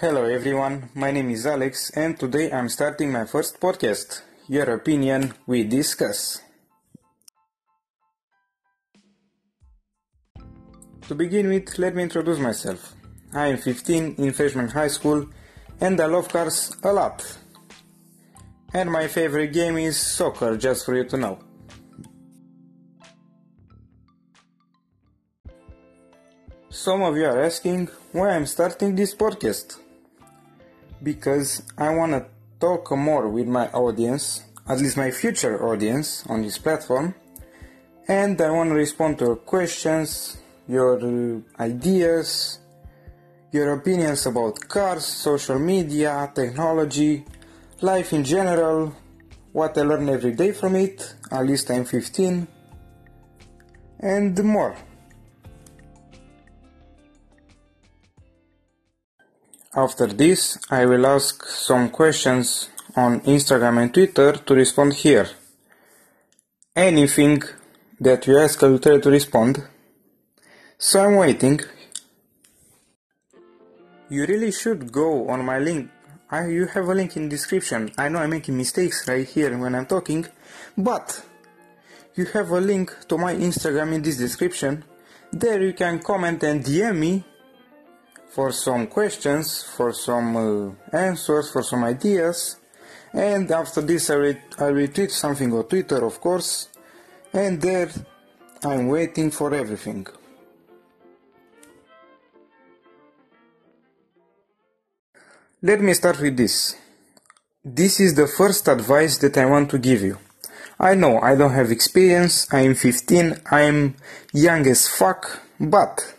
Hello everyone, my name is Alex and today I'm starting my first podcast. Your opinion we discuss. To begin with, let me introduce myself. I am 15 in freshman high school and I love cars a lot. And my favorite game is soccer, just for you to know. Some of you are asking why I'm starting this podcast. Because I want to talk more with my audience, at least my future audience on this platform, and I want to respond to your questions, your uh, ideas, your opinions about cars, social media, technology, life in general, what I learn every day from it, at least I'm 15, and more. After this, I will ask some questions on Instagram and Twitter to respond here. Anything that you ask, I will try to respond. So I'm waiting. You really should go on my link. I, you have a link in description. I know I'm making mistakes right here when I'm talking, but you have a link to my Instagram in this description. There you can comment and DM me for some questions, for some uh, answers, for some ideas. And after this, I I will tweet something on Twitter, of course. And there, I'm waiting for everything. Let me start with this. This is the first advice that I want to give you. I know I don't have experience, I am 15, I am young as fuck, but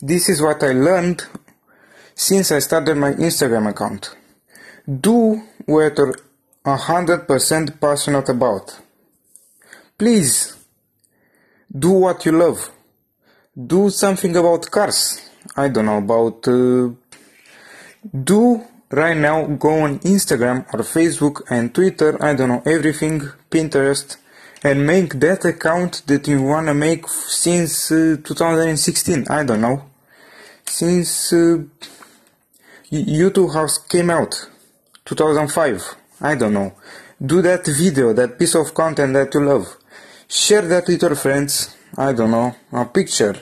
this is what I learned since I started my Instagram account. Do what you're 100% passionate about. Please, do what you love. Do something about cars. I don't know, about... Uh, do right now go on Instagram or Facebook and Twitter, I don't know, everything, Pinterest, and make that account that you wanna make since uh, 2016. I don't know, since uh, YouTube House came out, 2005. I don't know. Do that video, that piece of content that you love. Share that with your friends. I don't know, a picture.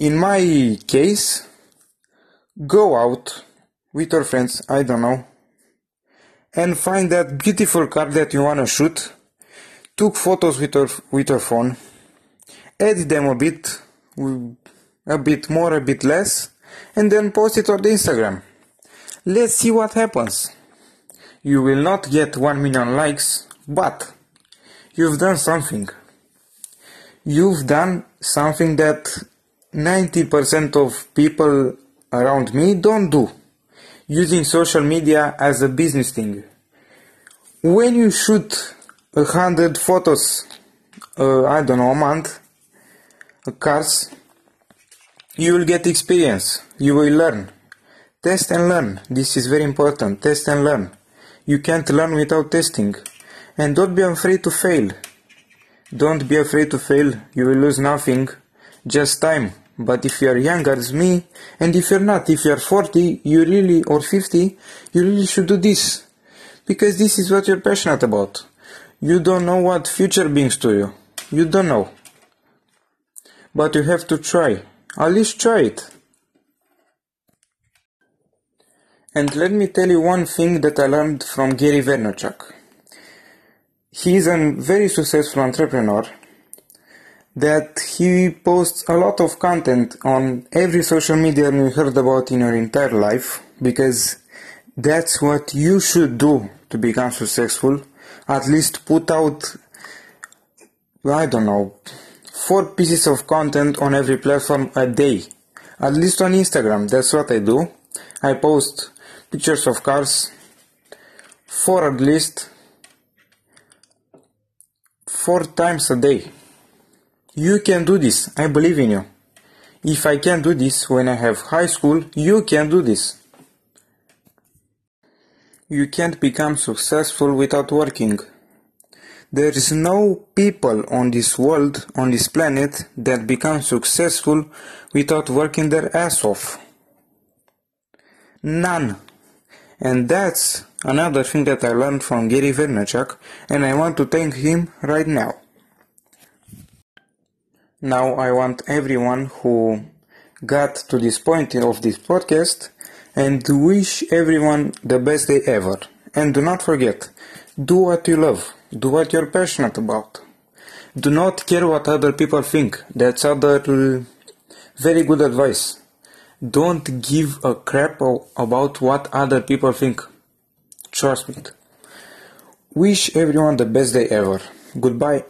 In my case, go out with your friends. I don't know and find that beautiful car that you wanna shoot. Took photos with your with your phone, edit them a bit, a bit more, a bit less, and then post it on the Instagram. Let's see what happens. You will not get 1 million likes, but you've done something. You've done something that 90% of people around me don't do using social media as a business thing. When you shoot a hundred photos, uh, I don't know, a month, uh, cars, you will get experience. You will learn. Test and learn. This is very important. Test and learn. You can't learn without testing. And don't be afraid to fail. Don't be afraid to fail. You will lose nothing. Just time. But if you are younger as me, and if you're not, if you're 40, you really, or 50, you really should do this. Because this is what you're passionate about. You don't know what future brings to you. You don't know. But you have to try. At least try it. And let me tell you one thing that I learned from Gary Vaynerchuk. He is a very successful entrepreneur that he posts a lot of content on every social media you heard about in your entire life because that's what you should do to become successful. At least put out, I don't know, four pieces of content on every platform a day. At least on Instagram, that's what I do. I post pictures of cars, four at least, four times a day. You can do this. I believe in you. If I can do this when I have high school, you can do this. You can't become successful without working. There is no people on this world, on this planet, that become successful without working their ass off. None. And that's another thing that I learned from Gary Vaynerchuk, and I want to thank him right now. Now I want everyone who got to this point of this podcast and wish everyone the best day ever. And do not forget, do what you love, do what you're passionate about. Do not care what other people think. That's other uh, very good advice. Don't give a crap about what other people think. Trust me. Wish everyone the best day ever. Goodbye.